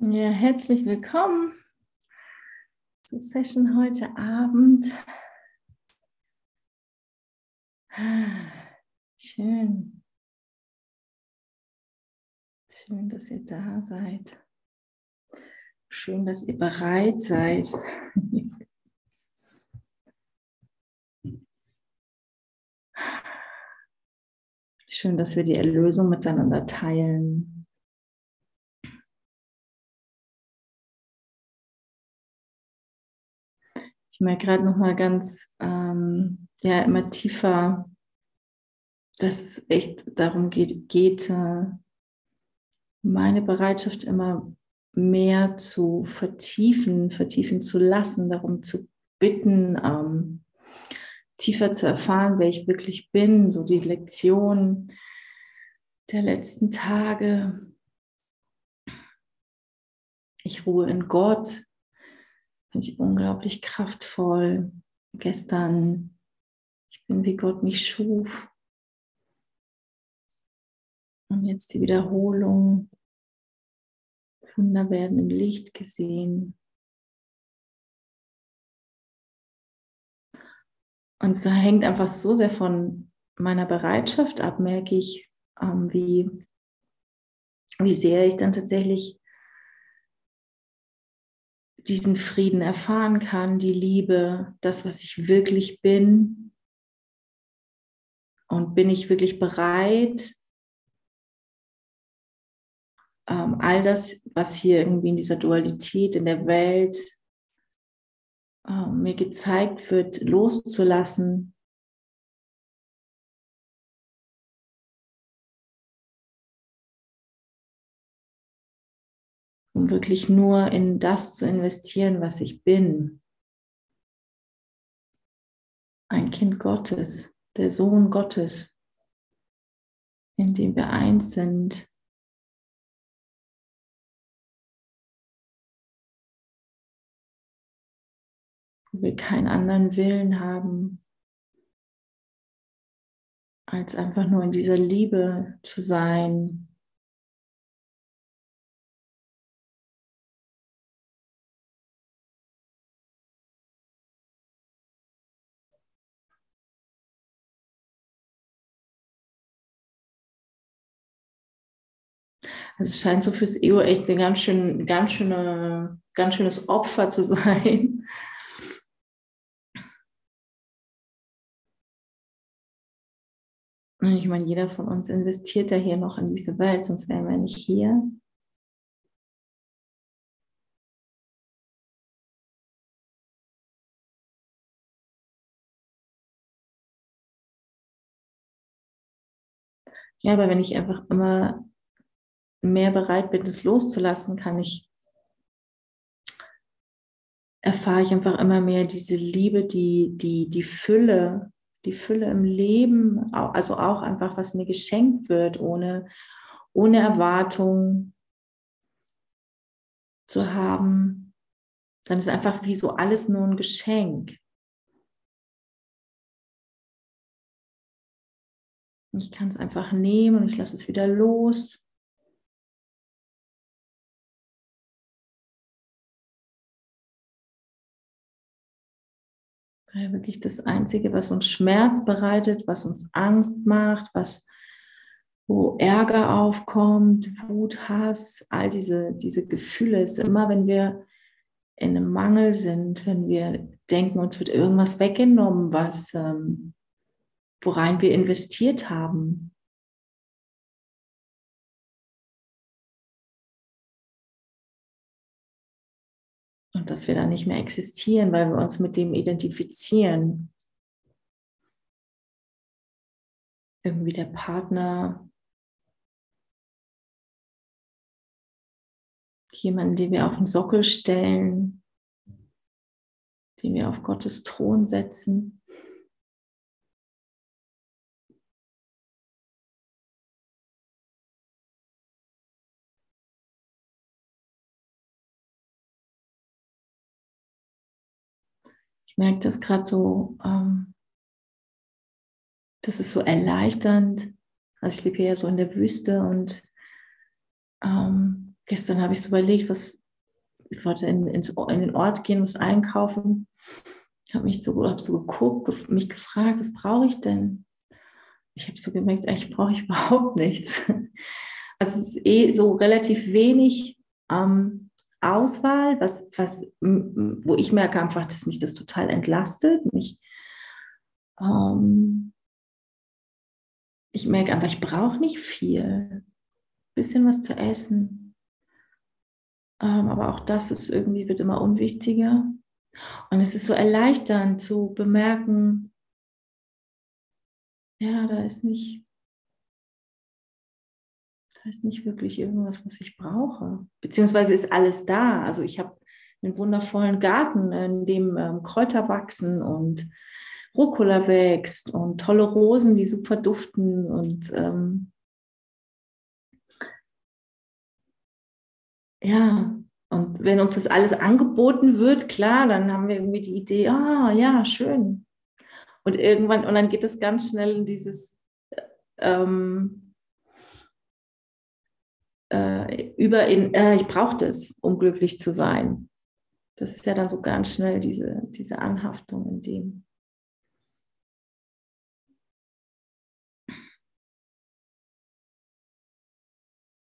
Ja, herzlich willkommen zur Session heute Abend. Schön. Schön, dass ihr da seid. Schön, dass ihr bereit seid. Schön, dass wir die Erlösung miteinander teilen. Ich merke gerade noch mal ganz, ähm, ja, immer tiefer, dass es echt darum geht, geht äh, meine Bereitschaft immer mehr zu vertiefen, vertiefen zu lassen, darum zu bitten, ähm, tiefer zu erfahren, wer ich wirklich bin, so die Lektion der letzten Tage. Ich ruhe in Gott, Finde ich unglaublich kraftvoll. Gestern, ich bin wie Gott mich schuf. Und jetzt die Wiederholung. Wunder werden im Licht gesehen. Und es hängt einfach so sehr von meiner Bereitschaft ab, merke ich, ähm, wie, wie sehr ich dann tatsächlich diesen Frieden erfahren kann, die Liebe, das, was ich wirklich bin. Und bin ich wirklich bereit, ähm, all das, was hier irgendwie in dieser Dualität in der Welt äh, mir gezeigt wird, loszulassen um wirklich nur in das zu investieren, was ich bin. Ein Kind Gottes, der Sohn Gottes, in dem wir eins sind. Wo wir keinen anderen Willen haben, als einfach nur in dieser Liebe zu sein, Also es scheint so fürs Ego echt ein ganz, schön, ganz, schöne, ganz schönes Opfer zu sein. Und ich meine, jeder von uns investiert ja hier noch in diese Welt, sonst wären wir nicht hier. Ja, aber wenn ich einfach immer mehr bereit bin, es loszulassen, kann ich, erfahre ich einfach immer mehr diese Liebe, die, die, die Fülle, die Fülle im Leben, also auch einfach, was mir geschenkt wird, ohne, ohne Erwartung zu haben. Dann ist einfach wie so alles nur ein Geschenk. Ich kann es einfach nehmen und ich lasse es wieder los. Weil wirklich das Einzige, was uns Schmerz bereitet, was uns Angst macht, was, wo Ärger aufkommt, Wut, Hass, all diese, diese Gefühle ist immer, wenn wir in einem Mangel sind, wenn wir denken, uns wird irgendwas weggenommen, was, ähm, worein wir investiert haben. Und dass wir da nicht mehr existieren, weil wir uns mit dem identifizieren. Irgendwie der Partner, jemanden, den wir auf den Sockel stellen, den wir auf Gottes Thron setzen. Merke das gerade so, ähm, das ist so erleichternd. Also ich lebe ja so in der Wüste und ähm, gestern habe ich so überlegt, was ich wollte in, ins, in den Ort gehen, was einkaufen. Ich habe mich so, hab so geguckt, mich gefragt, was brauche ich denn? Ich habe so gemerkt, eigentlich brauche ich überhaupt nichts. Also es ist eh so relativ wenig ähm, Auswahl, was, was, wo ich merke einfach, dass mich das total entlastet. Mich, ähm, ich merke einfach, ich brauche nicht viel. Bisschen was zu essen. Ähm, aber auch das ist irgendwie, wird immer unwichtiger. Und es ist so erleichternd zu bemerken, ja, da ist nicht, ist nicht wirklich irgendwas, was ich brauche. Beziehungsweise ist alles da. Also ich habe einen wundervollen Garten, in dem ähm, Kräuter wachsen und Rucola wächst und tolle Rosen, die super duften und ähm, ja, und wenn uns das alles angeboten wird, klar, dann haben wir irgendwie die Idee, ah, ja, schön. Und irgendwann, und dann geht es ganz schnell in dieses ähm, äh, über in, äh, ich brauche das, um glücklich zu sein. Das ist ja dann so ganz schnell diese, diese Anhaftung in dem.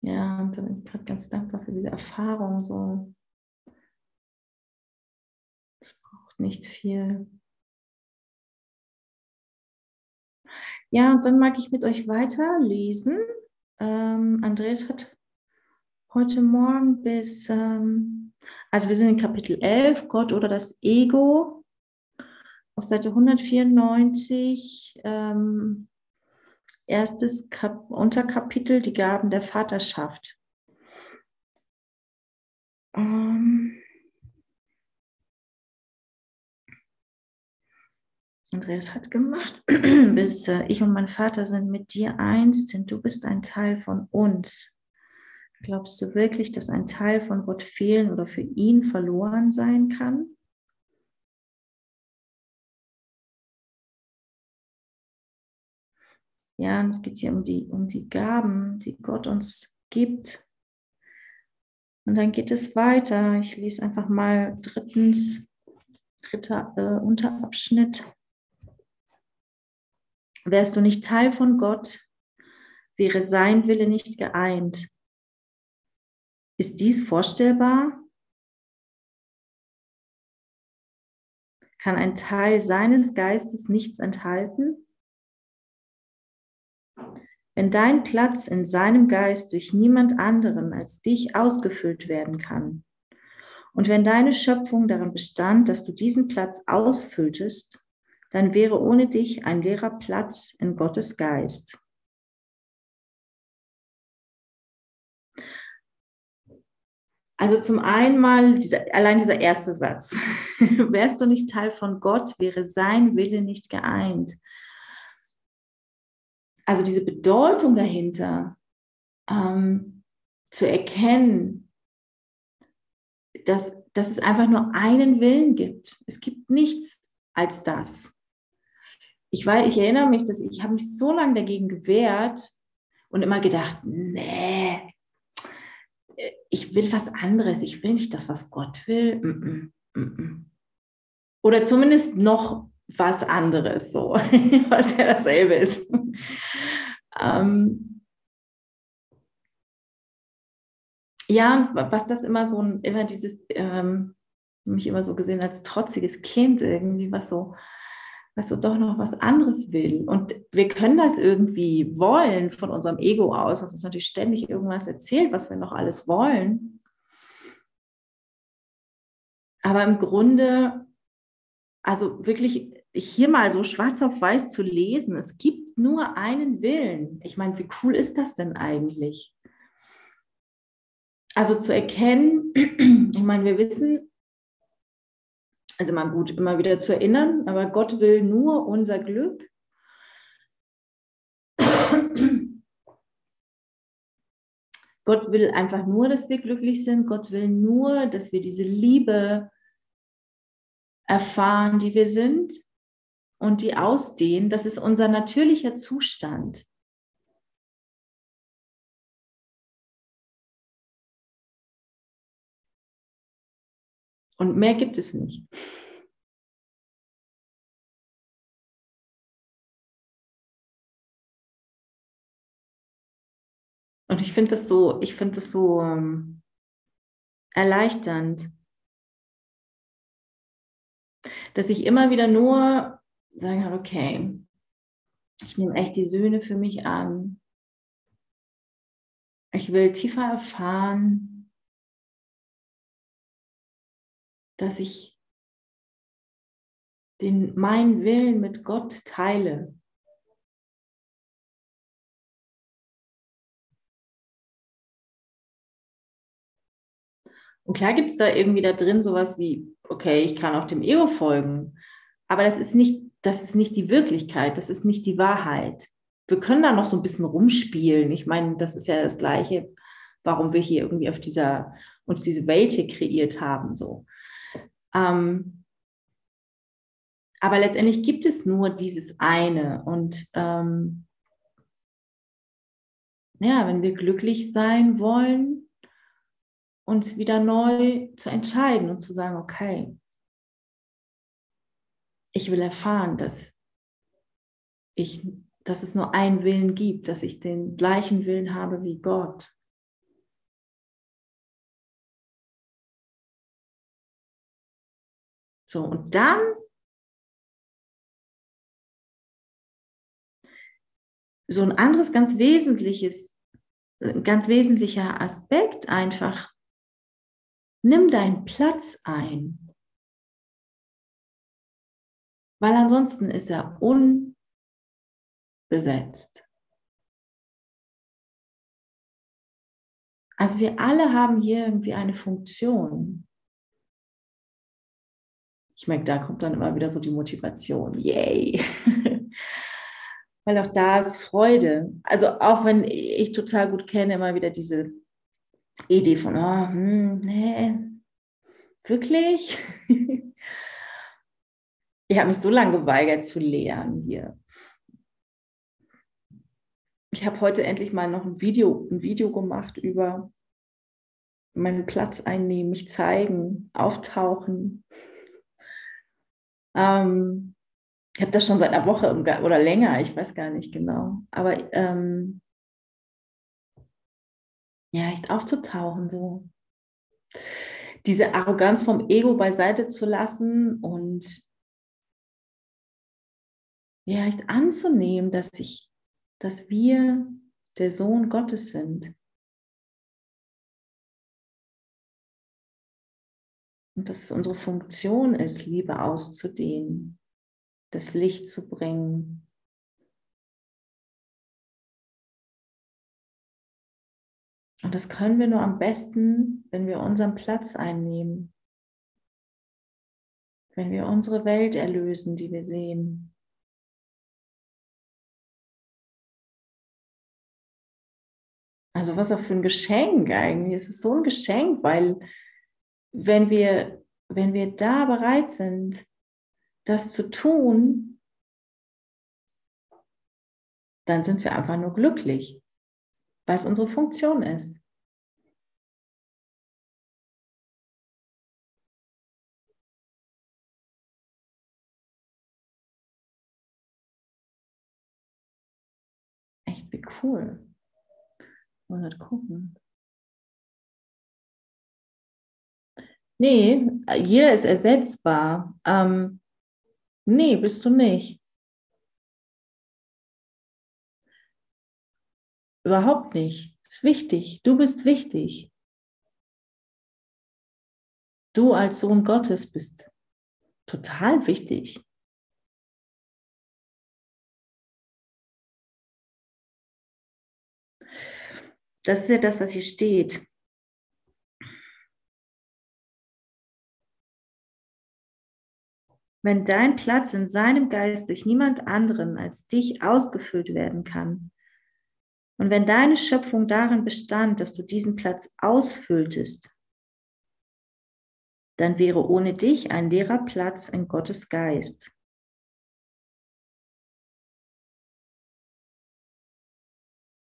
Ja, und da bin ich gerade ganz dankbar für diese Erfahrung. So, es braucht nicht viel. Ja, und dann mag ich mit euch weiterlesen. Ähm, Andreas hat heute Morgen bis, ähm, also wir sind in Kapitel 11, Gott oder das Ego, auf Seite 194. Ähm, erstes Kap Unterkapitel, die Gaben der Vaterschaft. Ähm Andreas hat gemacht, bis äh, ich und mein Vater sind mit dir eins, denn du bist ein Teil von uns. Glaubst du wirklich, dass ein Teil von Gott fehlen oder für ihn verloren sein kann? Ja, und es geht hier um die, um die Gaben, die Gott uns gibt. Und dann geht es weiter. Ich lese einfach mal drittens, dritter äh, Unterabschnitt. Wärst du nicht Teil von Gott, wäre sein Wille nicht geeint. Ist dies vorstellbar? Kann ein Teil seines Geistes nichts enthalten? wenn dein Platz in seinem Geist durch niemand anderen als dich ausgefüllt werden kann. Und wenn deine Schöpfung darin bestand, dass du diesen Platz ausfülltest, dann wäre ohne dich ein leerer Platz in Gottes Geist. Also zum einen mal dieser, allein dieser erste Satz. Wärst du nicht Teil von Gott, wäre sein Wille nicht geeint also diese Bedeutung dahinter ähm, zu erkennen, dass, dass es einfach nur einen Willen gibt. Es gibt nichts als das. Ich, weiß, ich erinnere mich, dass ich habe mich so lange dagegen gewehrt und immer gedacht, nee, ich will was anderes. Ich will nicht das, was Gott will. Oder zumindest noch was anderes, so, was ja dasselbe ist. ähm, ja, was das immer so immer dieses, ähm, mich immer so gesehen als trotziges Kind irgendwie, was so, was so doch noch was anderes will. Und wir können das irgendwie wollen von unserem Ego aus, was uns natürlich ständig irgendwas erzählt, was wir noch alles wollen. Aber im Grunde, also wirklich hier mal so schwarz auf weiß zu lesen, es gibt nur einen Willen. Ich meine, wie cool ist das denn eigentlich? Also zu erkennen, ich meine, wir wissen, ist immer gut, immer wieder zu erinnern, aber Gott will nur unser Glück. Gott will einfach nur, dass wir glücklich sind. Gott will nur, dass wir diese Liebe erfahren, die wir sind und die ausdehnen, das ist unser natürlicher Zustand. Und mehr gibt es nicht. Und ich finde das so, ich finde das so ähm, erleichternd, dass ich immer wieder nur sagen kann, okay, ich nehme echt die Söhne für mich an. Ich will tiefer erfahren, dass ich den, meinen Willen mit Gott teile. Und klar gibt es da irgendwie da drin sowas wie, okay, ich kann auch dem Ego folgen, aber das ist nicht, das ist nicht die Wirklichkeit, das ist nicht die Wahrheit. Wir können da noch so ein bisschen rumspielen. Ich meine, das ist ja das Gleiche, warum wir hier irgendwie auf dieser, uns diese Welt hier kreiert haben, so. Ähm, aber letztendlich gibt es nur dieses eine und ähm, ja, wenn wir glücklich sein wollen, uns wieder neu zu entscheiden und zu sagen, okay, ich will erfahren, dass ich, dass es nur einen Willen gibt, dass ich den gleichen Willen habe wie Gott. So, und dann so ein anderes ganz wesentliches, ganz wesentlicher Aspekt einfach Nimm deinen Platz ein, weil ansonsten ist er unbesetzt. Also wir alle haben hier irgendwie eine Funktion. Ich merke, da kommt dann immer wieder so die Motivation. Yay! Weil auch da ist Freude. Also auch wenn ich total gut kenne, immer wieder diese Idee von, oh, hm, nee, wirklich? ich habe mich so lange geweigert zu lehren hier. Ich habe heute endlich mal noch ein Video, ein Video gemacht über meinen Platz einnehmen, mich zeigen, auftauchen. Ähm, ich habe das schon seit einer Woche oder länger, ich weiß gar nicht genau. Aber ähm, ja, echt aufzutauchen, so. Diese Arroganz vom Ego beiseite zu lassen und ja, echt anzunehmen, dass ich, dass wir der Sohn Gottes sind. Und dass es unsere Funktion ist, Liebe auszudehnen, das Licht zu bringen, Und das können wir nur am besten, wenn wir unseren Platz einnehmen, wenn wir unsere Welt erlösen, die wir sehen. Also was auch für ein Geschenk eigentlich. Es ist so ein Geschenk, weil wenn wir, wenn wir da bereit sind, das zu tun, dann sind wir einfach nur glücklich was unsere Funktion ist. Echt wie cool. Mal gucken. Nee, jeder ist ersetzbar. Ähm, nee, bist du nicht. Überhaupt nicht. Ist wichtig. Du bist wichtig. Du als Sohn Gottes bist total wichtig. Das ist ja das, was hier steht. Wenn dein Platz in seinem Geist durch niemand anderen als dich ausgefüllt werden kann, und wenn deine Schöpfung darin bestand, dass du diesen Platz ausfülltest, dann wäre ohne dich ein leerer Platz in Gottes Geist.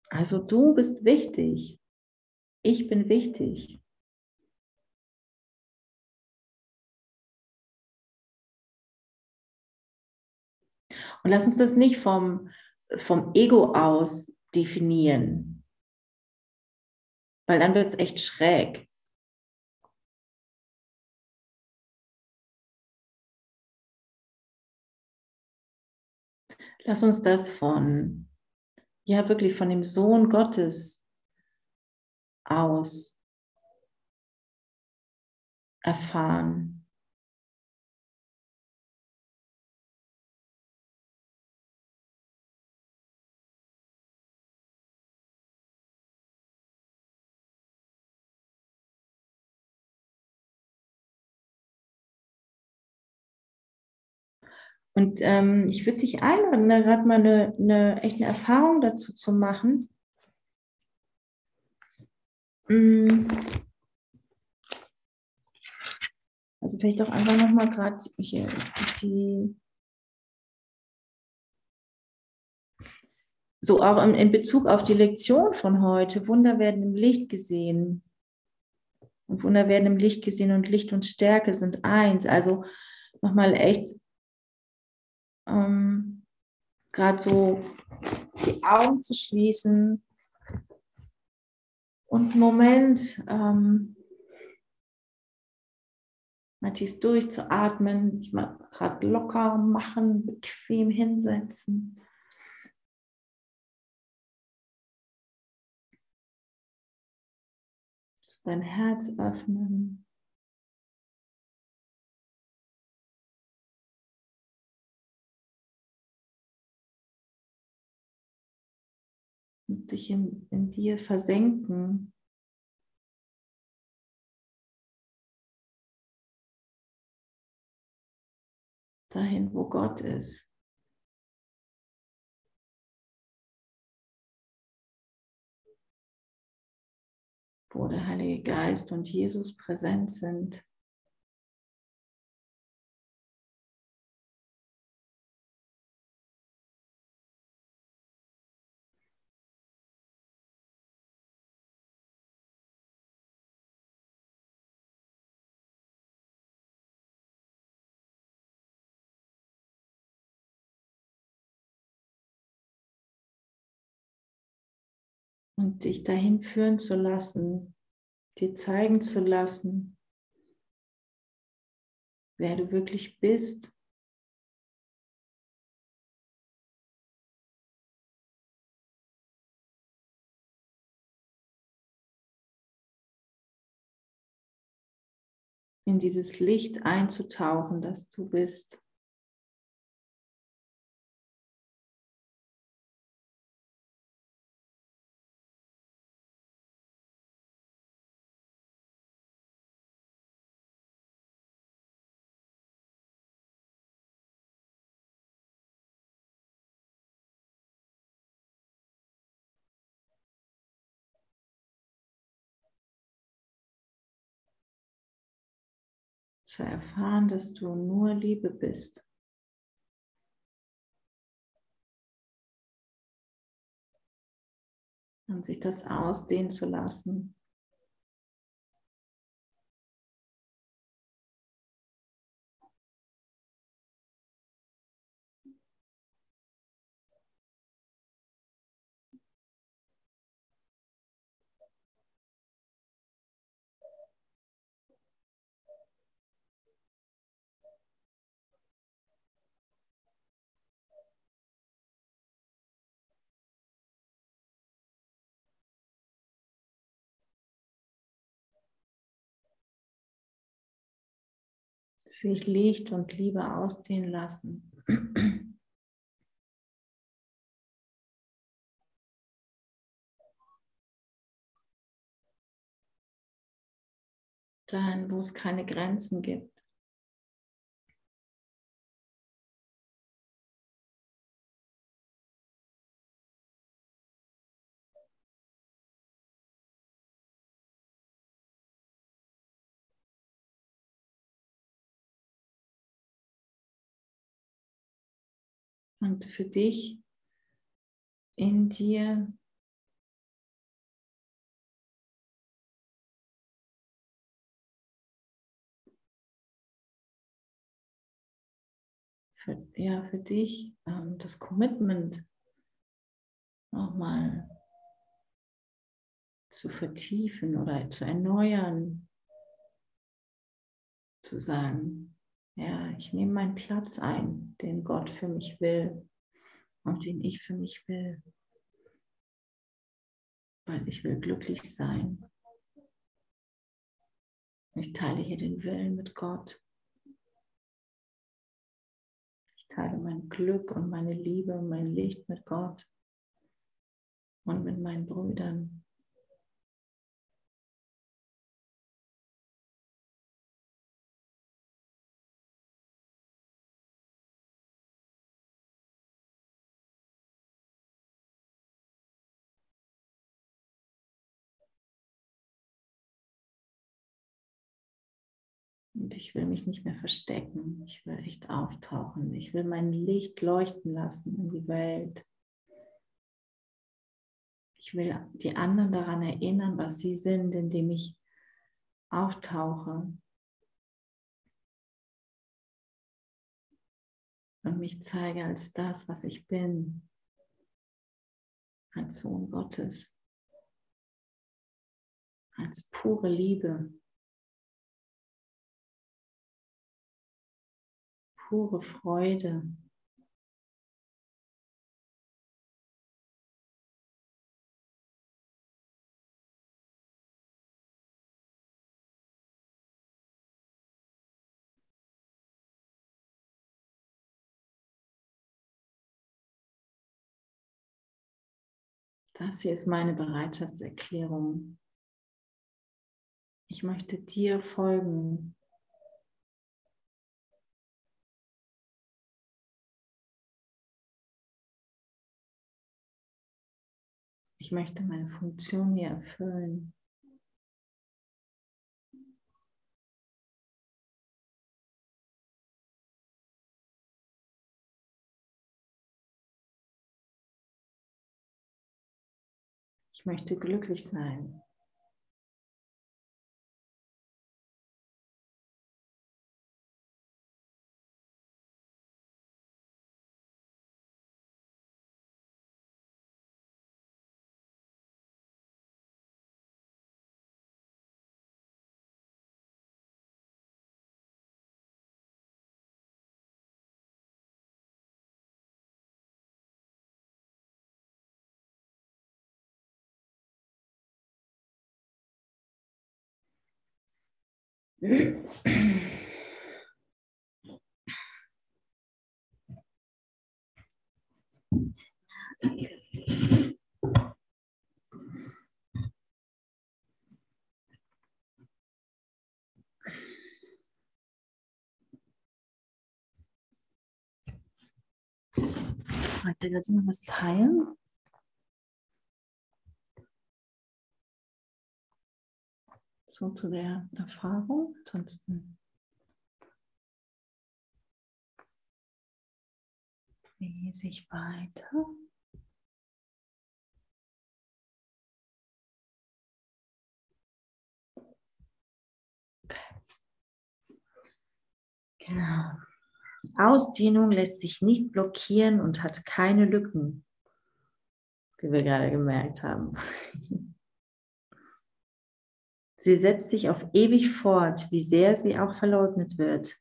Also du bist wichtig. Ich bin wichtig. Und lass uns das nicht vom, vom Ego aus definieren, weil dann wird es echt schräg. Lass uns das von, ja wirklich von dem Sohn Gottes aus erfahren. Und ähm, ich würde dich einladen, da gerade mal eine, eine echt eine Erfahrung dazu zu machen. Mm. Also vielleicht auch einfach nochmal gerade hier die so auch in Bezug auf die Lektion von heute, Wunder werden im Licht gesehen. Und Wunder werden im Licht gesehen und Licht und Stärke sind eins. Also nochmal echt ähm, gerade so die Augen zu schließen und einen Moment ähm, mal tief durchzuatmen, mal gerade locker machen, bequem hinsetzen. Dein Herz öffnen. Und dich in, in dir versenken. Dahin, wo Gott ist. Wo der Heilige Geist und Jesus präsent sind. Und dich dahin führen zu lassen, dir zeigen zu lassen, wer du wirklich bist. in dieses Licht einzutauchen, das du bist. Zu erfahren, dass du nur Liebe bist. Und sich das ausdehnen zu lassen. Sich Licht und Liebe ausdehnen lassen. Dahin, wo es keine Grenzen gibt. Und für dich in dir. Für, ja, für dich ähm, das Commitment nochmal zu vertiefen oder zu erneuern, zu sagen, ja, ich nehme meinen Platz ein, den Gott für mich will und den ich für mich will, weil ich will glücklich sein. Ich teile hier den Willen mit Gott. Ich teile mein Glück und meine Liebe und mein Licht mit Gott und mit meinen Brüdern. Ich will mich nicht mehr verstecken. Ich will echt auftauchen. Ich will mein Licht leuchten lassen in die Welt. Ich will die anderen daran erinnern, was sie sind, indem ich auftauche und mich zeige als das, was ich bin, als Sohn Gottes, als pure Liebe. Pure Freude. Das hier ist meine Bereitschaftserklärung. Ich möchte dir folgen. Ich möchte meine Funktion hier erfüllen. Ich möchte glücklich sein. Heute wird noch was So zu der Erfahrung. Ansonsten lese ich weiter. Genau. Ausdehnung lässt sich nicht blockieren und hat keine Lücken, wie wir gerade gemerkt haben. Sie setzt sich auf ewig fort, wie sehr sie auch verleugnet wird.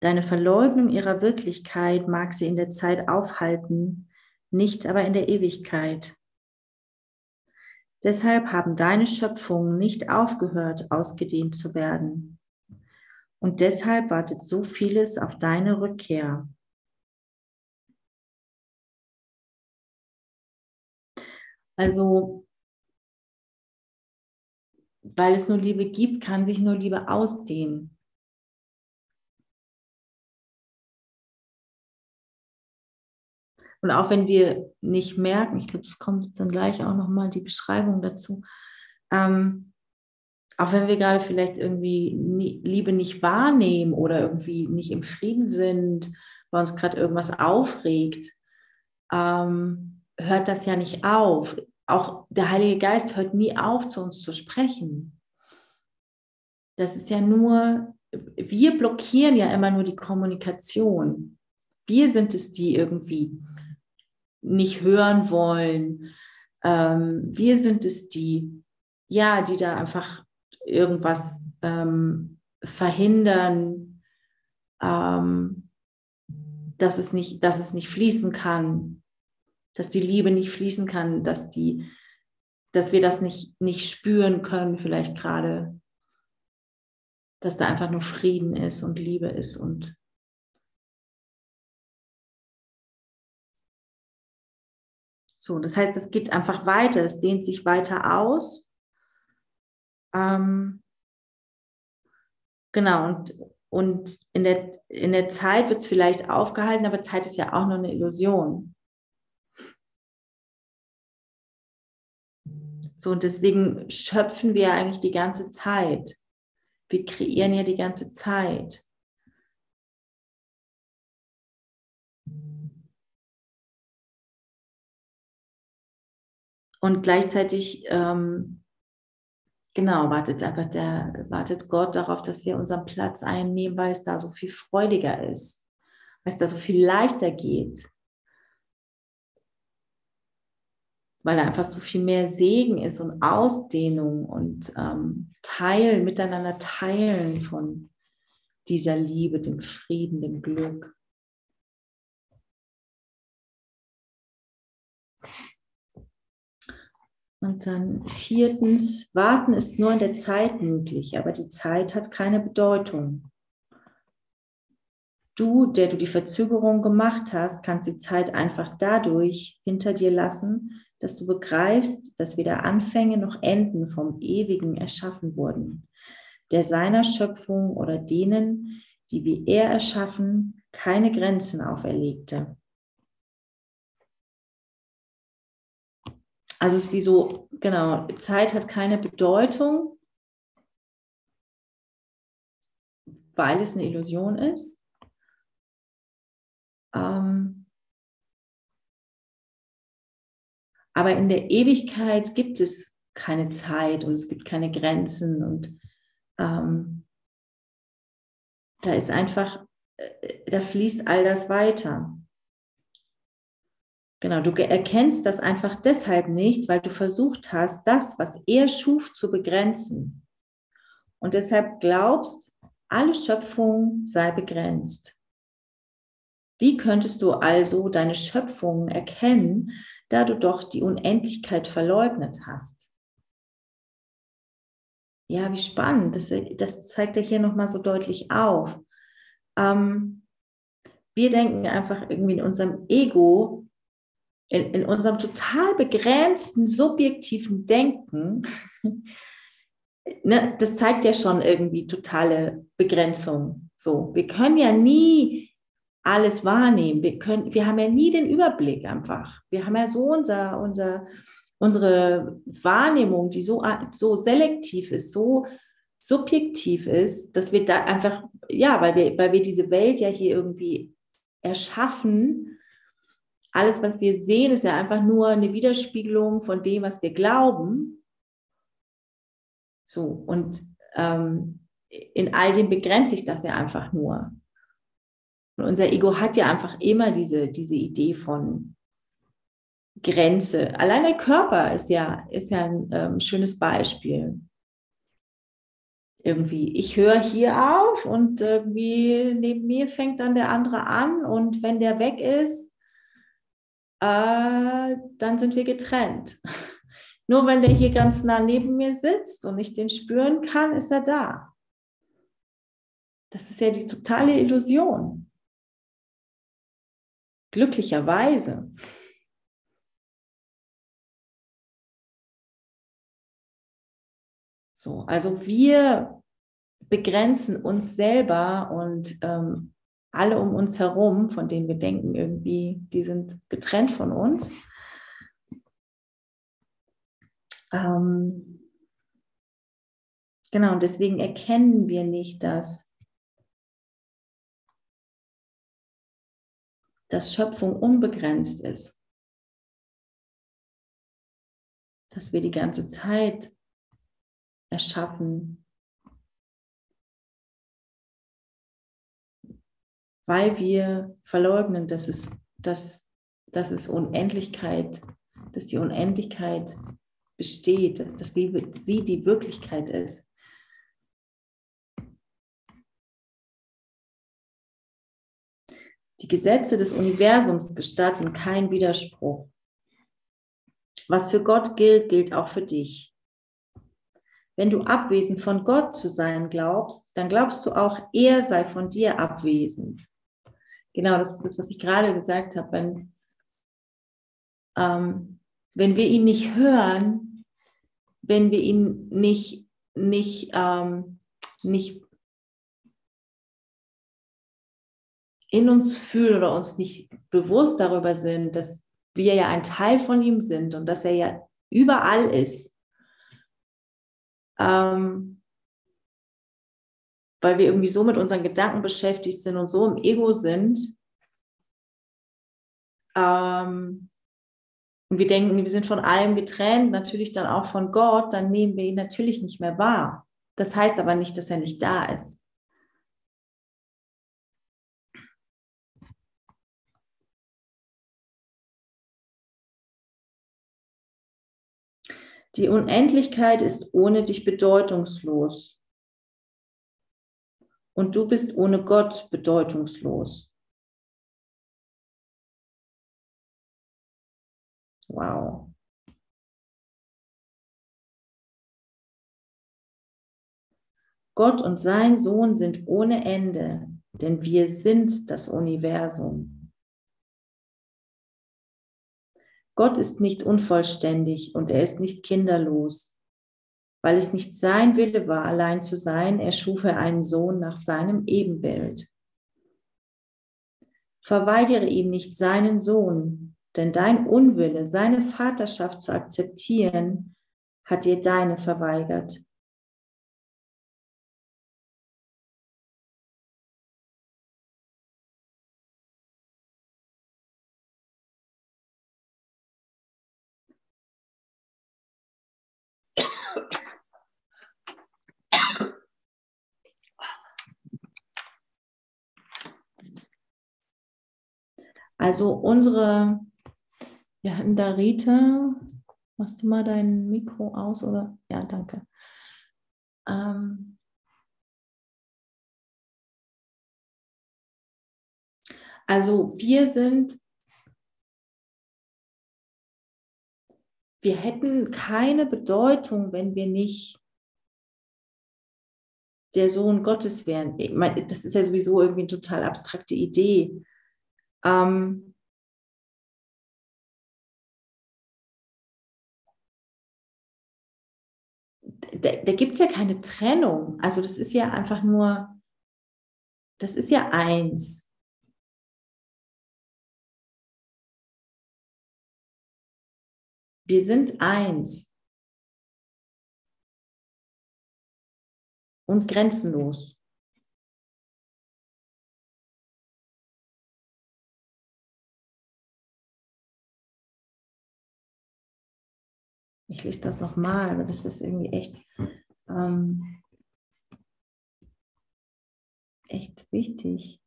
Deine Verleugnung ihrer Wirklichkeit mag sie in der Zeit aufhalten, nicht aber in der Ewigkeit. Deshalb haben deine Schöpfungen nicht aufgehört, ausgedehnt zu werden. Und deshalb wartet so vieles auf deine Rückkehr. Also weil es nur Liebe gibt, kann sich nur Liebe ausdehnen. Und auch wenn wir nicht merken, ich glaube, das kommt jetzt dann gleich auch nochmal die Beschreibung dazu, ähm, auch wenn wir gerade vielleicht irgendwie Liebe nicht wahrnehmen oder irgendwie nicht im Frieden sind, weil uns gerade irgendwas aufregt, ähm, hört das ja nicht auf auch der Heilige Geist hört nie auf, zu uns zu sprechen. Das ist ja nur wir blockieren ja immer nur die Kommunikation. Wir sind es, die irgendwie nicht hören wollen. Ähm, wir sind es, die, ja, die da einfach irgendwas ähm, verhindern, ähm, dass, es nicht, dass es nicht fließen kann, dass die Liebe nicht fließen kann, dass, die, dass wir das nicht, nicht spüren können, vielleicht gerade, dass da einfach nur Frieden ist und Liebe ist und so. Das heißt, es geht einfach weiter, es dehnt sich weiter aus. Ähm, genau, und, und in, der, in der Zeit wird es vielleicht aufgehalten, aber Zeit ist ja auch nur eine Illusion. So, und deswegen schöpfen wir eigentlich die ganze Zeit. Wir kreieren ja die ganze Zeit. Und gleichzeitig, ähm, genau, wartet aber der, wartet Gott darauf, dass wir unseren Platz einnehmen, weil es da so viel freudiger ist, weil es da so viel leichter geht. Weil da einfach so viel mehr Segen ist und Ausdehnung und ähm, Teilen, miteinander teilen von dieser Liebe, dem Frieden, dem Glück. Und dann viertens, warten ist nur in der Zeit möglich, aber die Zeit hat keine Bedeutung. Du, der du die Verzögerung gemacht hast, kannst die Zeit einfach dadurch hinter dir lassen, dass du begreifst, dass weder Anfänge noch Enden vom Ewigen erschaffen wurden, der seiner Schöpfung oder denen, die wie er erschaffen, keine Grenzen auferlegte. Also es ist wie so, genau, Zeit hat keine Bedeutung, weil es eine Illusion ist. Ähm, Aber in der Ewigkeit gibt es keine Zeit und es gibt keine Grenzen und ähm, da ist einfach, äh, da fließt all das weiter. Genau, du erkennst das einfach deshalb nicht, weil du versucht hast, das, was er schuf, zu begrenzen. Und deshalb glaubst, alle Schöpfung sei begrenzt. Wie könntest du also deine Schöpfung erkennen, da du doch die Unendlichkeit verleugnet hast. Ja, wie spannend. Das, das zeigt er hier nochmal so deutlich auf. Ähm, wir denken einfach irgendwie in unserem Ego, in, in unserem total begrenzten subjektiven Denken, ne, das zeigt ja schon irgendwie totale Begrenzung. So, wir können ja nie alles wahrnehmen. Wir, können, wir haben ja nie den Überblick einfach. Wir haben ja so unser, unser, unsere Wahrnehmung, die so, so selektiv ist, so subjektiv ist, dass wir da einfach, ja, weil wir, weil wir diese Welt ja hier irgendwie erschaffen, alles, was wir sehen, ist ja einfach nur eine Widerspiegelung von dem, was wir glauben. So, und ähm, in all dem begrenzt sich das ja einfach nur. Und unser Ego hat ja einfach immer diese, diese Idee von Grenze. Allein der Körper ist ja, ist ja ein ähm, schönes Beispiel. Irgendwie, ich höre hier auf und irgendwie neben mir fängt dann der andere an und wenn der weg ist, äh, dann sind wir getrennt. Nur wenn der hier ganz nah neben mir sitzt und ich den spüren kann, ist er da. Das ist ja die totale Illusion. Glücklicherweise. So, also wir begrenzen uns selber und ähm, alle um uns herum, von denen wir denken, irgendwie, die sind getrennt von uns. Ähm, genau, und deswegen erkennen wir nicht, dass dass Schöpfung unbegrenzt ist. Dass wir die ganze Zeit erschaffen. weil wir verleugnen, dass es, dass, dass es Unendlichkeit, dass die Unendlichkeit besteht, dass sie, sie die Wirklichkeit ist. Die Gesetze des Universums gestatten keinen Widerspruch. Was für Gott gilt, gilt auch für dich. Wenn du abwesend von Gott zu sein glaubst, dann glaubst du auch, er sei von dir abwesend. Genau, das ist das, was ich gerade gesagt habe. Wenn, ähm, wenn wir ihn nicht hören, wenn wir ihn nicht, nicht, ähm, nicht in uns fühlen oder uns nicht bewusst darüber sind, dass wir ja ein Teil von ihm sind und dass er ja überall ist, ähm, weil wir irgendwie so mit unseren Gedanken beschäftigt sind und so im Ego sind. Ähm, und wir denken, wir sind von allem getrennt, natürlich dann auch von Gott, dann nehmen wir ihn natürlich nicht mehr wahr. Das heißt aber nicht, dass er nicht da ist. Die Unendlichkeit ist ohne dich bedeutungslos. Und du bist ohne Gott bedeutungslos. Wow. Gott und sein Sohn sind ohne Ende, denn wir sind das Universum. Gott ist nicht unvollständig und er ist nicht kinderlos. Weil es nicht sein Wille war, allein zu sein, erschuf er einen Sohn nach seinem Ebenbild. Verweigere ihm nicht seinen Sohn, denn dein Unwille, seine Vaterschaft zu akzeptieren, hat dir deine verweigert. Also unsere, wir hatten da Rita, machst du mal dein Mikro aus oder? Ja, danke. Ähm, also wir sind, wir hätten keine Bedeutung, wenn wir nicht der Sohn Gottes wären. Das ist ja sowieso irgendwie eine total abstrakte Idee. Ähm, da, da gibt es ja keine Trennung. Also das ist ja einfach nur, das ist ja eins. Wir sind eins. Und grenzenlos. Ich lese das nochmal, aber das ist irgendwie echt, ähm, echt wichtig.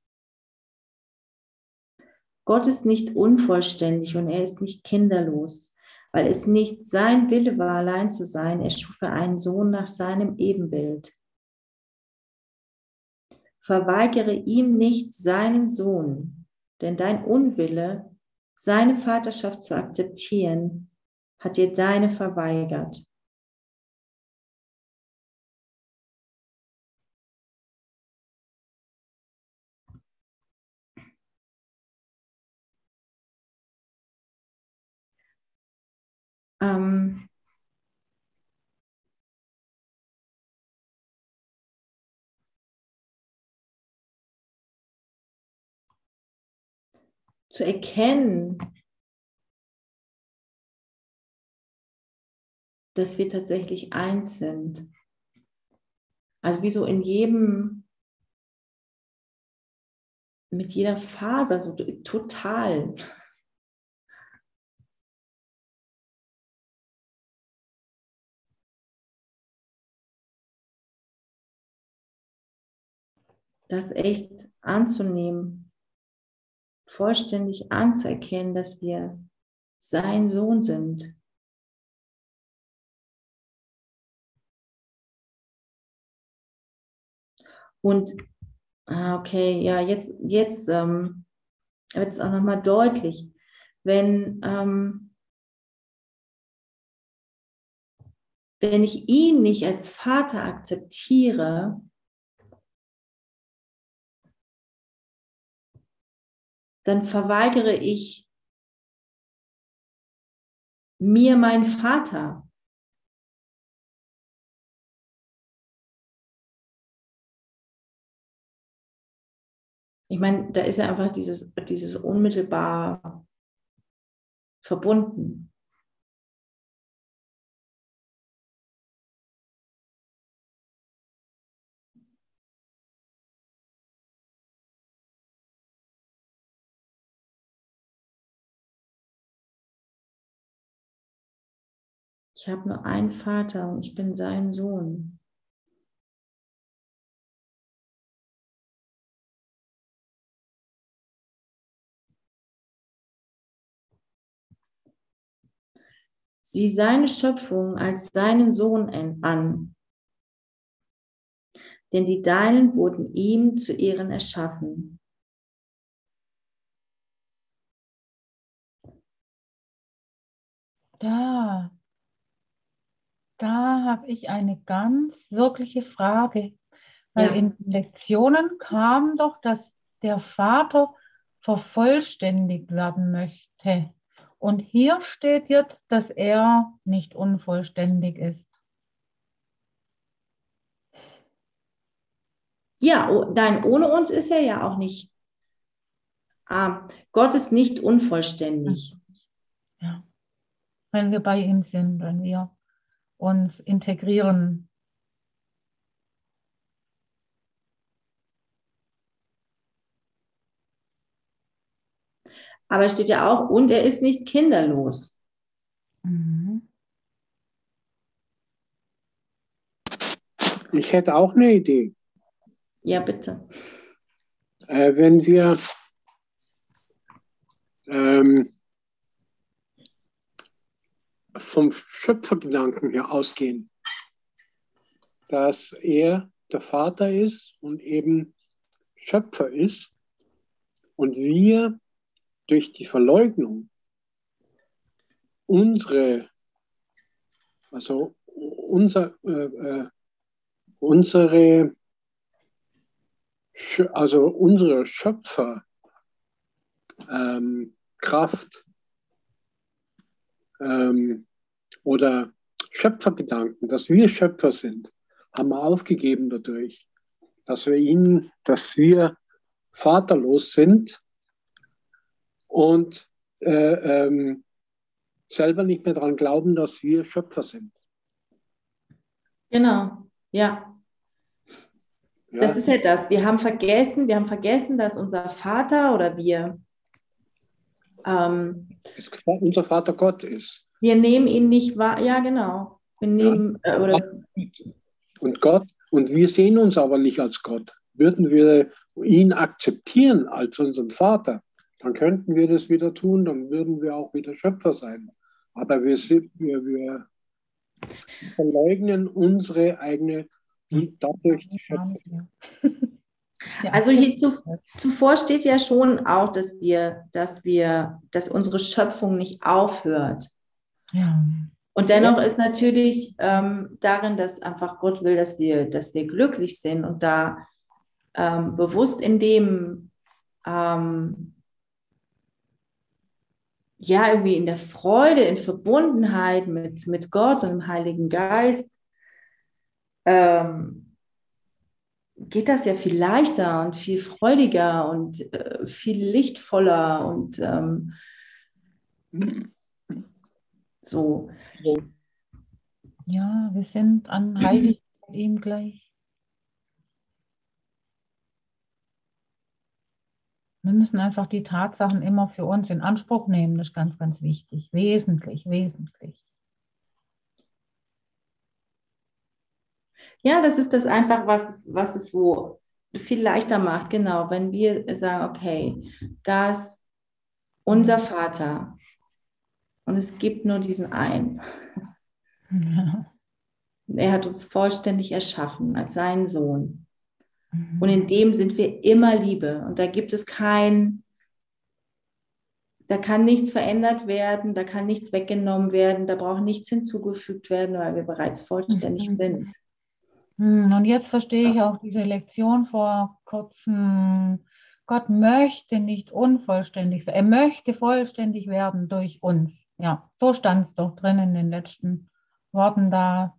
Gott ist nicht unvollständig und er ist nicht kinderlos, weil es nicht sein Wille war, allein zu sein. Er schuf einen Sohn nach seinem Ebenbild. Verweigere ihm nicht seinen Sohn, denn dein Unwille, seine Vaterschaft zu akzeptieren, hat dir deine verweigert. Ähm, zu erkennen, dass wir tatsächlich eins sind. Also wie so in jedem, mit jeder Faser, so total. Das echt anzunehmen. vollständig anzuerkennen, dass wir sein Sohn sind. Und, ah, okay, ja, jetzt, jetzt ähm, wird es auch nochmal deutlich, wenn, ähm, wenn ich ihn nicht als Vater akzeptiere, dann verweigere ich mir meinen Vater. Ich meine, da ist ja einfach dieses, dieses unmittelbar verbunden. Ich habe nur einen Vater und ich bin sein Sohn. Sieh seine Schöpfung als seinen Sohn an, denn die Deinen wurden ihm zu Ehren erschaffen. Da da habe ich eine ganz wirkliche Frage. Weil ja. in Lektionen kam doch, dass der Vater vervollständigt werden möchte. Und hier steht jetzt, dass er nicht unvollständig ist. Ja, nein, ohne uns ist er ja auch nicht. Ah, Gott ist nicht unvollständig. Ja. Wenn wir bei ihm sind, wenn wir uns integrieren. Aber es steht ja auch, und er ist nicht kinderlos. Mhm. Ich hätte auch eine Idee. Ja, bitte. Äh, wenn wir ähm, vom Schöpfergedanken her ausgehen, dass er der Vater ist und eben Schöpfer ist und wir durch die Verleugnung unsere, also unser, äh, äh unsere, also unsere Schöpferkraft ähm, ähm, oder Schöpfergedanken, dass wir Schöpfer sind, haben wir aufgegeben dadurch, dass wir ihn, dass wir vaterlos sind und äh, ähm, selber nicht mehr daran glauben, dass wir Schöpfer sind. Genau, ja. ja. Das ist ja das. Wir haben vergessen, wir haben vergessen, dass unser Vater oder wir ähm, unser Vater Gott ist. Wir nehmen ihn nicht wahr. Ja, genau. Wir nehmen, ja. äh, oder und Gott, und wir sehen uns aber nicht als Gott. Würden wir ihn akzeptieren als unseren Vater, dann könnten wir das wieder tun, dann würden wir auch wieder Schöpfer sein. Aber wir, sind, wir, wir verleugnen unsere eigene und dadurch die Schöpfung. Also hier zu, zuvor steht ja schon auch, dass wir, dass wir, dass unsere Schöpfung nicht aufhört. Ja. Und dennoch ist natürlich ähm, darin, dass einfach Gott will, dass wir, dass wir glücklich sind und da ähm, bewusst in dem, ähm, ja, irgendwie in der Freude, in Verbundenheit mit, mit Gott und dem Heiligen Geist, ähm, geht das ja viel leichter und viel freudiger und äh, viel lichtvoller und ähm, so. Ja, wir sind an Heiligkeit ihm gleich. Wir müssen einfach die Tatsachen immer für uns in Anspruch nehmen. Das ist ganz, ganz wichtig. Wesentlich, wesentlich. Ja, das ist das einfach, was, was es so viel leichter macht, genau, wenn wir sagen, okay, das unser Vater. Und es gibt nur diesen einen. Ja. Er hat uns vollständig erschaffen als seinen Sohn. Mhm. Und in dem sind wir immer Liebe. Und da gibt es kein, da kann nichts verändert werden, da kann nichts weggenommen werden, da braucht nichts hinzugefügt werden, weil wir bereits vollständig mhm. sind. Mhm. Und jetzt verstehe ich auch diese Lektion vor kurzem. Gott möchte nicht unvollständig sein. Er möchte vollständig werden durch uns. Ja, so stand es doch drin in den letzten Worten da.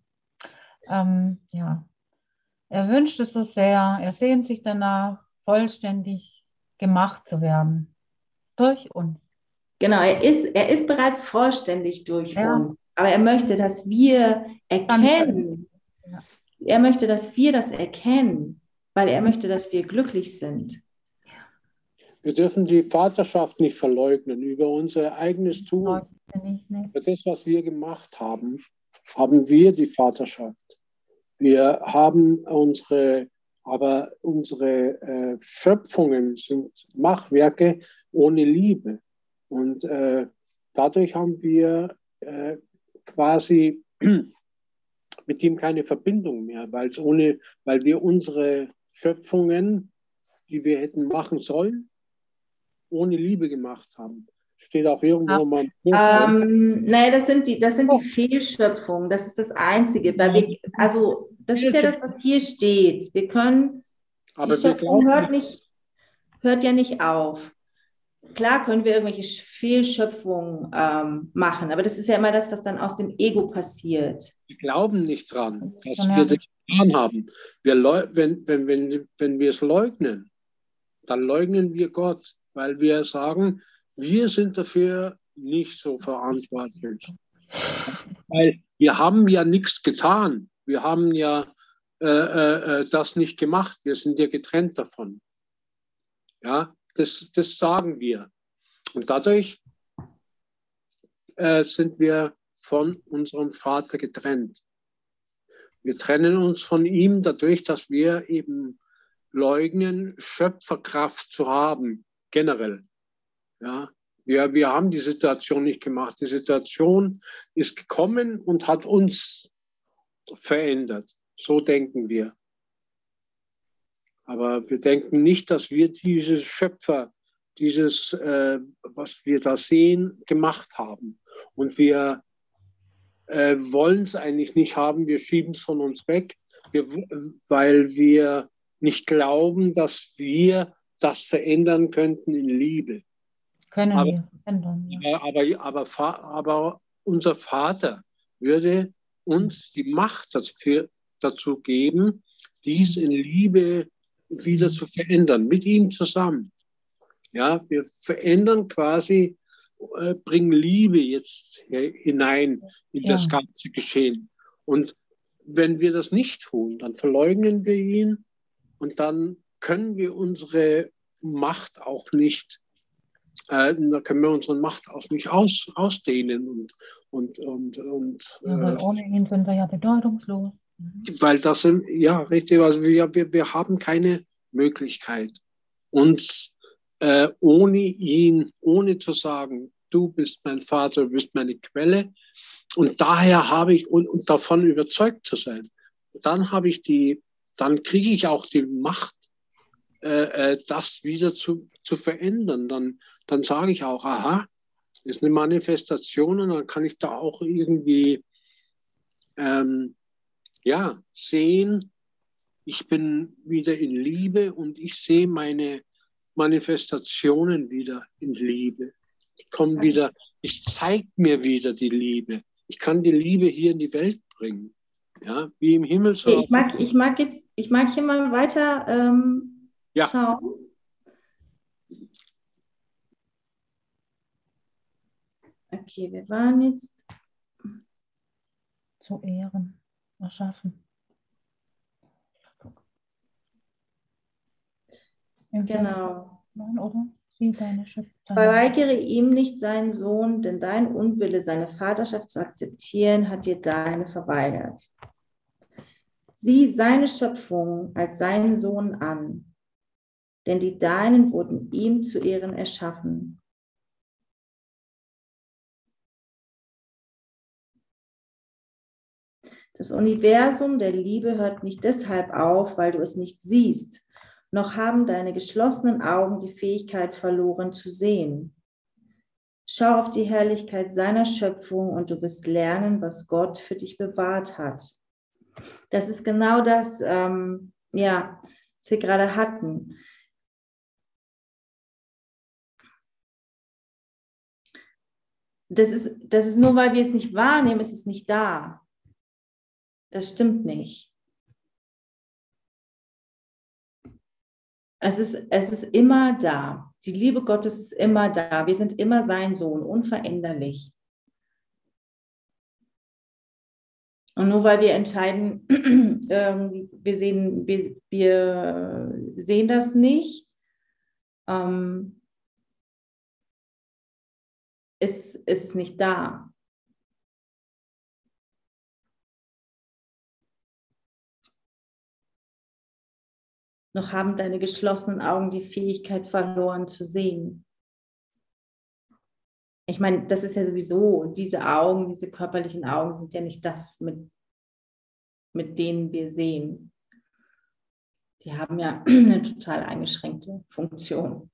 Ähm, ja, er wünscht es so sehr. Er sehnt sich danach, vollständig gemacht zu werden durch uns. Genau, er ist, er ist bereits vollständig durch ja. uns. Aber er möchte, dass wir erkennen. Ja. Er möchte, dass wir das erkennen, weil er möchte, dass wir glücklich sind. Wir dürfen die Vaterschaft nicht verleugnen über unser eigenes Tun. Für das, was wir gemacht haben, haben wir die Vaterschaft. Wir haben unsere, aber unsere äh, Schöpfungen sind Machwerke ohne Liebe. Und äh, dadurch haben wir äh, quasi mit ihm keine Verbindung mehr, weil ohne, weil wir unsere Schöpfungen, die wir hätten machen sollen, ohne Liebe gemacht haben. Steht auch irgendwo Ach, mal. Ähm, nein, das sind die, das sind die oh. Fehlschöpfungen. Das ist das Einzige. Weil wir, also das ist ja das, was hier steht. Wir können. Aber die Schöpfung hört nicht, hört ja nicht auf. Klar können wir irgendwelche Fehlschöpfungen ähm, machen, aber das ist ja immer das, was dann aus dem Ego passiert. Wir glauben nicht dran, dass ja. wir das getan haben. Wir, wenn, wenn, wenn, wenn wir es leugnen, dann leugnen wir Gott weil wir sagen, wir sind dafür nicht so verantwortlich. Weil wir haben ja nichts getan. Wir haben ja äh, äh, das nicht gemacht. Wir sind ja getrennt davon. Ja, das, das sagen wir. Und dadurch äh, sind wir von unserem Vater getrennt. Wir trennen uns von ihm dadurch, dass wir eben leugnen, Schöpferkraft zu haben generell. Ja, wir, wir haben die Situation nicht gemacht. Die Situation ist gekommen und hat uns verändert. So denken wir. Aber wir denken nicht, dass wir dieses Schöpfer, dieses, äh, was wir da sehen, gemacht haben. Und wir äh, wollen es eigentlich nicht haben. Wir schieben es von uns weg, wir, weil wir nicht glauben, dass wir das verändern könnten in Liebe. Können aber, wir ändern. Ja. Aber, aber, aber unser Vater würde uns die Macht dafür, dazu geben, dies in Liebe wieder zu verändern, mit ihm zusammen. Ja, wir verändern quasi, äh, bringen Liebe jetzt hinein in ja. das ganze Geschehen. Und wenn wir das nicht tun, dann verleugnen wir ihn und dann können wir unsere Macht auch nicht, äh, da können wir unsere Macht auch nicht aus, ausdehnen und, und, und, und ja, weil äh, ohne ihn sind wir ja bedeutungslos. Weil das sind, ja, richtig, also wir, wir, wir haben keine Möglichkeit, uns äh, ohne ihn, ohne zu sagen, du bist mein Vater, du bist meine Quelle. Und daher habe ich, und, und davon überzeugt zu sein, dann habe ich die, dann kriege ich auch die Macht, äh, äh, das wieder zu, zu verändern. Dann, dann sage ich auch, aha, ist eine Manifestation und dann kann ich da auch irgendwie ähm, ja, sehen, ich bin wieder in Liebe und ich sehe meine Manifestationen wieder in Liebe. Ich komme wieder, ich zeige mir wieder die Liebe. Ich kann die Liebe hier in die Welt bringen. Ja, wie im Himmel so. Ich mag, ich mag jetzt, ich mag hier mal weiter ähm, ja. schauen. Okay, wir waren jetzt zu Ehren erschaffen. Genau. Oder? Verweigere ihm nicht seinen Sohn, denn dein Unwille, seine Vaterschaft zu akzeptieren, hat dir deine verweigert. Sieh seine Schöpfung als seinen Sohn an denn die Deinen wurden ihm zu Ehren erschaffen. Das Universum der Liebe hört nicht deshalb auf, weil du es nicht siehst, noch haben deine geschlossenen Augen die Fähigkeit verloren zu sehen. Schau auf die Herrlichkeit seiner Schöpfung und du wirst lernen, was Gott für dich bewahrt hat. Das ist genau das, ähm, ja, was wir gerade hatten. Das ist, das ist nur, weil wir es nicht wahrnehmen, ist es nicht da. Das stimmt nicht. Es ist, es ist immer da. Die Liebe Gottes ist immer da. Wir sind immer sein Sohn, unveränderlich. Und nur weil wir entscheiden, ähm, wir, sehen, wir, wir sehen das nicht, ähm, ist, ist es nicht da. Noch haben deine geschlossenen Augen die Fähigkeit verloren zu sehen. Ich meine, das ist ja sowieso, diese Augen, diese körperlichen Augen sind ja nicht das, mit, mit denen wir sehen. Die haben ja eine total eingeschränkte Funktion.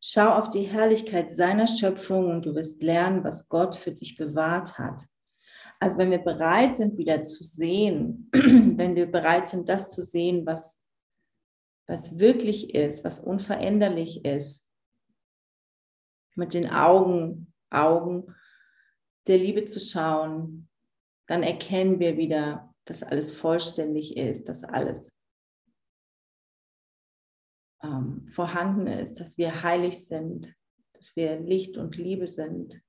Schau auf die Herrlichkeit seiner Schöpfung und du wirst lernen, was Gott für dich bewahrt hat. Also wenn wir bereit sind, wieder zu sehen, wenn wir bereit sind, das zu sehen, was, was wirklich ist, was unveränderlich ist, mit den Augen, Augen der Liebe zu schauen, dann erkennen wir wieder, dass alles vollständig ist, dass alles ähm, vorhanden ist, dass wir heilig sind, dass wir Licht und Liebe sind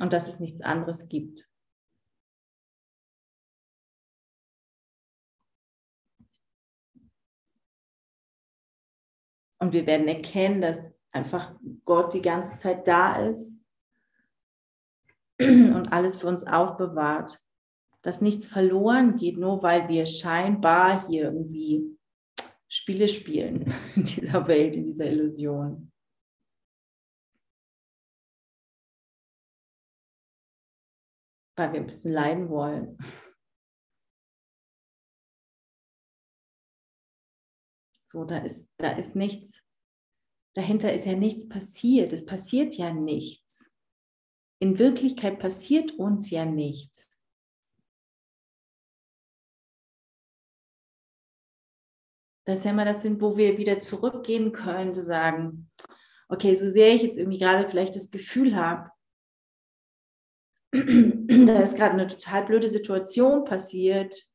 und dass es nichts anderes gibt. Und wir werden erkennen, dass einfach Gott die ganze Zeit da ist und alles für uns aufbewahrt. Dass nichts verloren geht, nur weil wir scheinbar hier irgendwie Spiele spielen in dieser Welt, in dieser Illusion. Weil wir ein bisschen leiden wollen. So, da ist, da ist nichts, dahinter ist ja nichts passiert. Es passiert ja nichts. In Wirklichkeit passiert uns ja nichts. Das ist ja immer das sind, wo wir wieder zurückgehen können, zu sagen, okay, so sehr ich jetzt irgendwie gerade vielleicht das Gefühl habe, da ist gerade eine total blöde Situation passiert,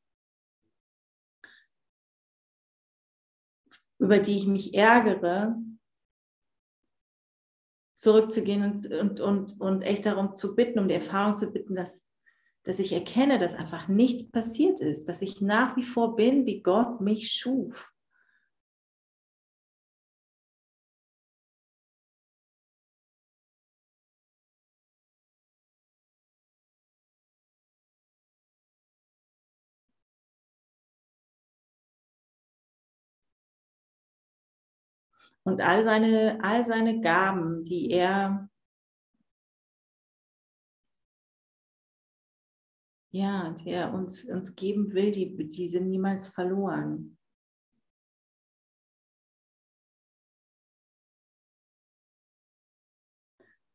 über die ich mich ärgere, zurückzugehen und, und, und, und echt darum zu bitten, um die Erfahrung zu bitten, dass, dass ich erkenne, dass einfach nichts passiert ist, dass ich nach wie vor bin, wie Gott mich schuf. Und all seine, all seine Gaben, die er ja, die er uns, uns geben will, die, die sind niemals verloren.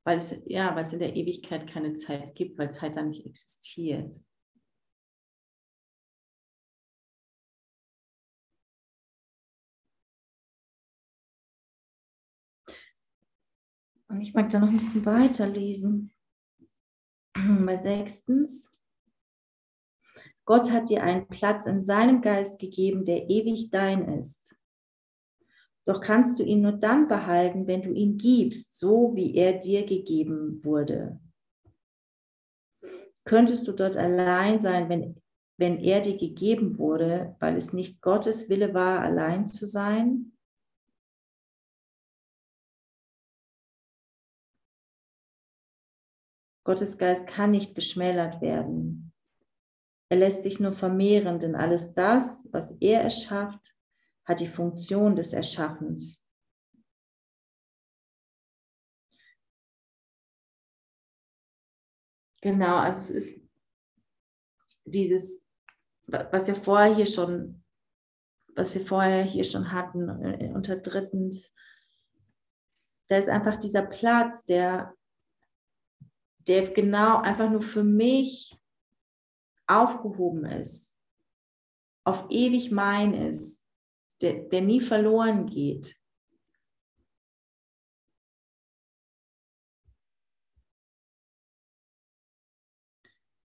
Weil es, ja, weil es in der Ewigkeit keine Zeit gibt, weil Zeit da nicht existiert. Und ich mag da noch ein bisschen weiterlesen. Bei sechstens. Gott hat dir einen Platz in seinem Geist gegeben, der ewig dein ist. Doch kannst du ihn nur dann behalten, wenn du ihn gibst, so wie er dir gegeben wurde. Könntest du dort allein sein, wenn, wenn er dir gegeben wurde, weil es nicht Gottes Wille war, allein zu sein? Gottes Geist kann nicht geschmälert werden. Er lässt sich nur vermehren, denn alles das, was er erschafft, hat die Funktion des Erschaffens. Genau, also es ist dieses, was wir vorher hier schon, was wir vorher hier schon hatten, äh, unter drittens, da ist einfach dieser Platz, der der genau einfach nur für mich aufgehoben ist, auf ewig mein ist, der, der nie verloren geht.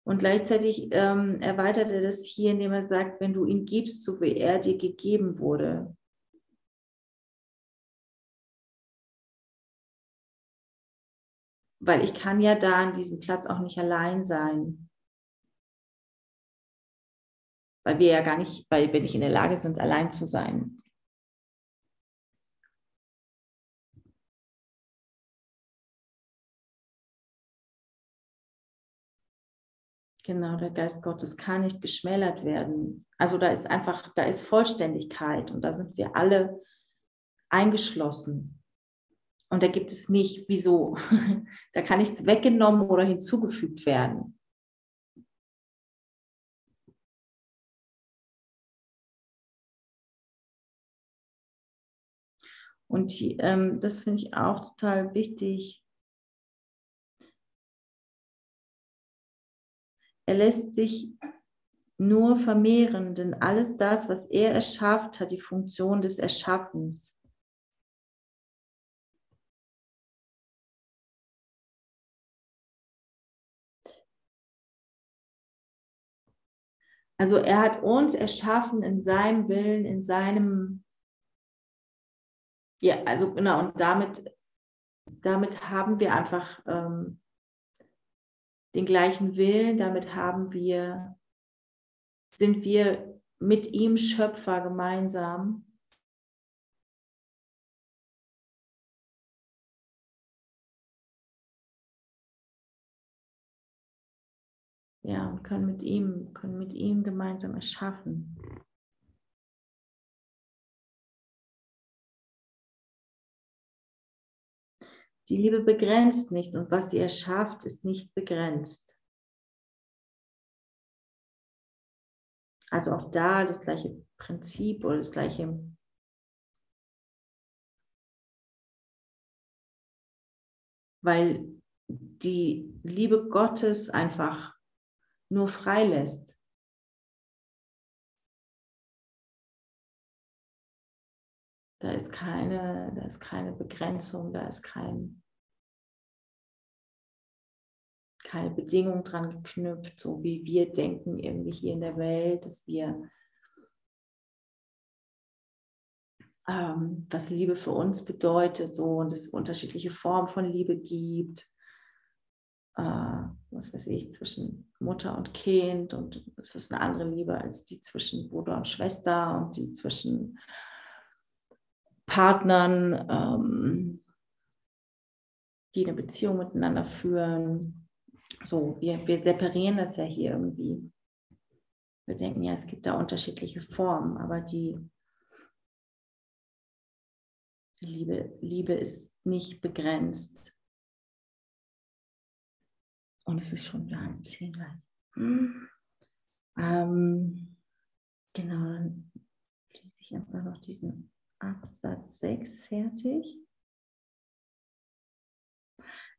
Und gleichzeitig ähm, erweitert er das hier, indem er sagt, wenn du ihn gibst, so wie er dir gegeben wurde. Weil ich kann ja da an diesem Platz auch nicht allein sein. Weil wir ja gar nicht, weil wir nicht in der Lage sind, allein zu sein. Genau, der Geist Gottes kann nicht geschmälert werden. Also da ist einfach, da ist Vollständigkeit und da sind wir alle eingeschlossen. Und da gibt es nicht, wieso, da kann nichts weggenommen oder hinzugefügt werden. Und ähm, das finde ich auch total wichtig, Er lässt sich nur vermehren, denn alles das, was er erschafft, hat die Funktion des Erschaffens. Also er hat uns erschaffen in seinem Willen, in seinem, ja, also genau, und damit, damit haben wir einfach ähm, den gleichen Willen, damit haben wir, sind wir mit ihm Schöpfer gemeinsam. Können mit ihm, können mit ihm gemeinsam erschaffen. Die Liebe begrenzt nicht und was sie erschafft, ist nicht begrenzt. Also auch da das gleiche Prinzip oder das gleiche weil die Liebe Gottes einfach nur freilässt. Da ist keine, da ist keine Begrenzung, da ist kein, keine Bedingung dran geknüpft, so wie wir denken irgendwie hier in der Welt, dass wir, ähm, was Liebe für uns bedeutet, so und es unterschiedliche Formen von Liebe gibt. Äh, was weiß ich, zwischen Mutter und Kind und es ist eine andere Liebe als die zwischen Bruder und Schwester und die zwischen Partnern, ähm, die eine Beziehung miteinander führen. So, wir, wir separieren das ja hier irgendwie. Wir denken ja, es gibt da unterschiedliche Formen, aber die Liebe, Liebe ist nicht begrenzt. Und es ist schon halb zehn gleich. Ähm, genau, dann lese ich einfach noch diesen Absatz 6 fertig.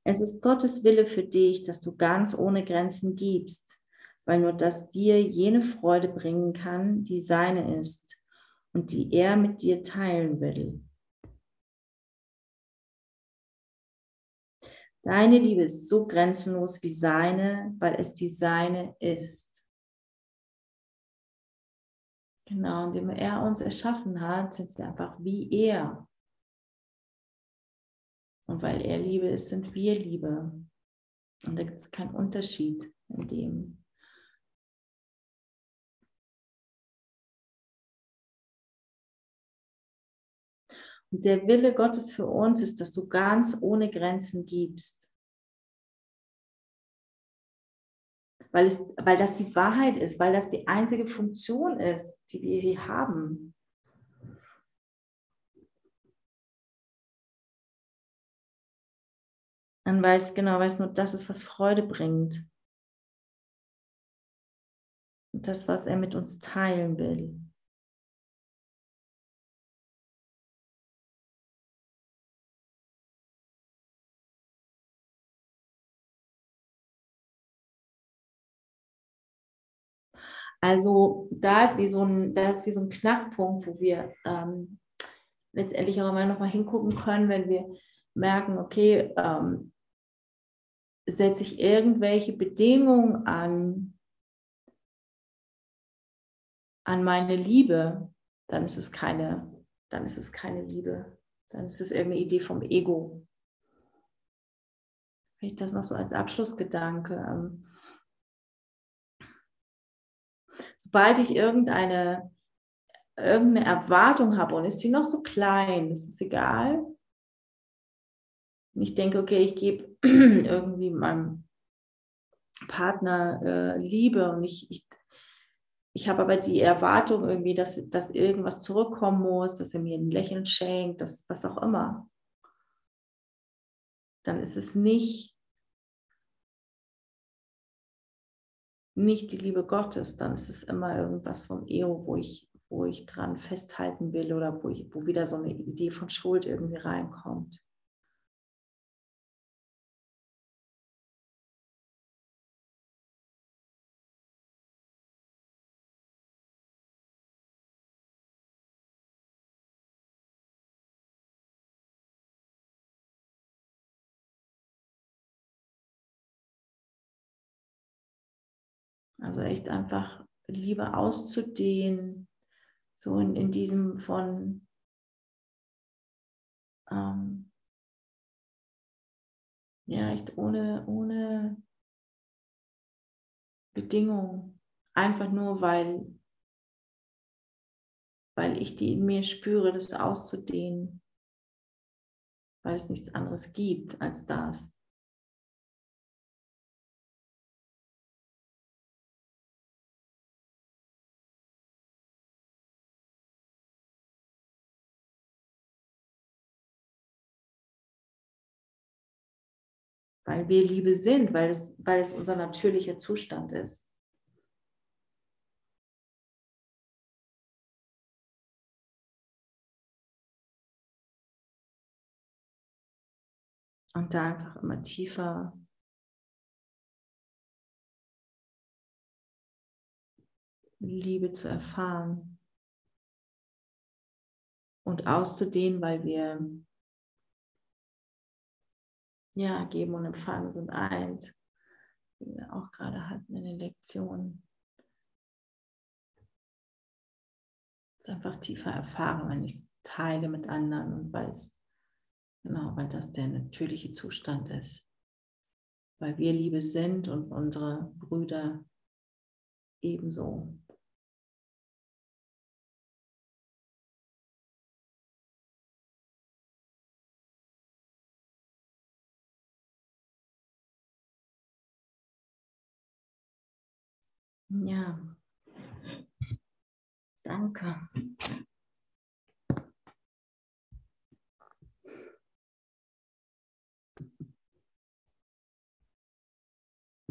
Es ist Gottes Wille für dich, dass du ganz ohne Grenzen gibst, weil nur das dir jene Freude bringen kann, die seine ist und die er mit dir teilen will. Deine Liebe ist so grenzenlos wie seine, weil es die seine ist. Genau, indem er uns erschaffen hat, sind wir einfach wie er. Und weil er Liebe ist, sind wir Liebe. Und da gibt es keinen Unterschied in dem. Und der Wille Gottes für uns ist, dass du ganz ohne Grenzen gibst. weil, es, weil das die Wahrheit ist, weil das die einzige Funktion ist, die wir hier haben. Dann weiß genau, weiß nur, das ist, was Freude bringt. das, was er mit uns teilen will. Also da ist wie so ein, da ist wie so ein Knackpunkt, wo wir ähm, letztendlich auch immer noch mal hingucken können, wenn wir merken, okay, ähm, setze ich irgendwelche Bedingungen an, an meine Liebe, dann ist es keine, dann ist es keine Liebe. Dann ist es irgendeine Idee vom Ego. Vielleicht das noch so als Abschlussgedanke. Ähm, sobald ich irgendeine, irgendeine Erwartung habe und ist sie noch so klein, ist es egal. Und ich denke, okay, ich gebe irgendwie meinem Partner äh, Liebe und ich, ich, ich habe aber die Erwartung irgendwie, dass, dass irgendwas zurückkommen muss, dass er mir ein Lächeln schenkt, dass, was auch immer. Dann ist es nicht nicht die Liebe Gottes, dann ist es immer irgendwas vom Ego, wo ich, wo ich dran festhalten will oder wo, ich, wo wieder so eine Idee von Schuld irgendwie reinkommt. Also echt einfach Liebe auszudehnen, so in, in diesem von ähm, ja, echt ohne, ohne Bedingung. Einfach nur, weil, weil ich die in mir spüre, das auszudehnen, weil es nichts anderes gibt als das. Weil wir Liebe sind, weil es, weil es unser natürlicher Zustand ist. Und da einfach immer tiefer Liebe zu erfahren und auszudehnen, weil wir ja, geben und empfangen sind eins, wie wir auch gerade hatten in den Lektionen. Es einfach tiefer erfahren, wenn ich es teile mit anderen und weil es, genau, weil das der natürliche Zustand ist. Weil wir Liebe sind und unsere Brüder ebenso. Ja. Danke.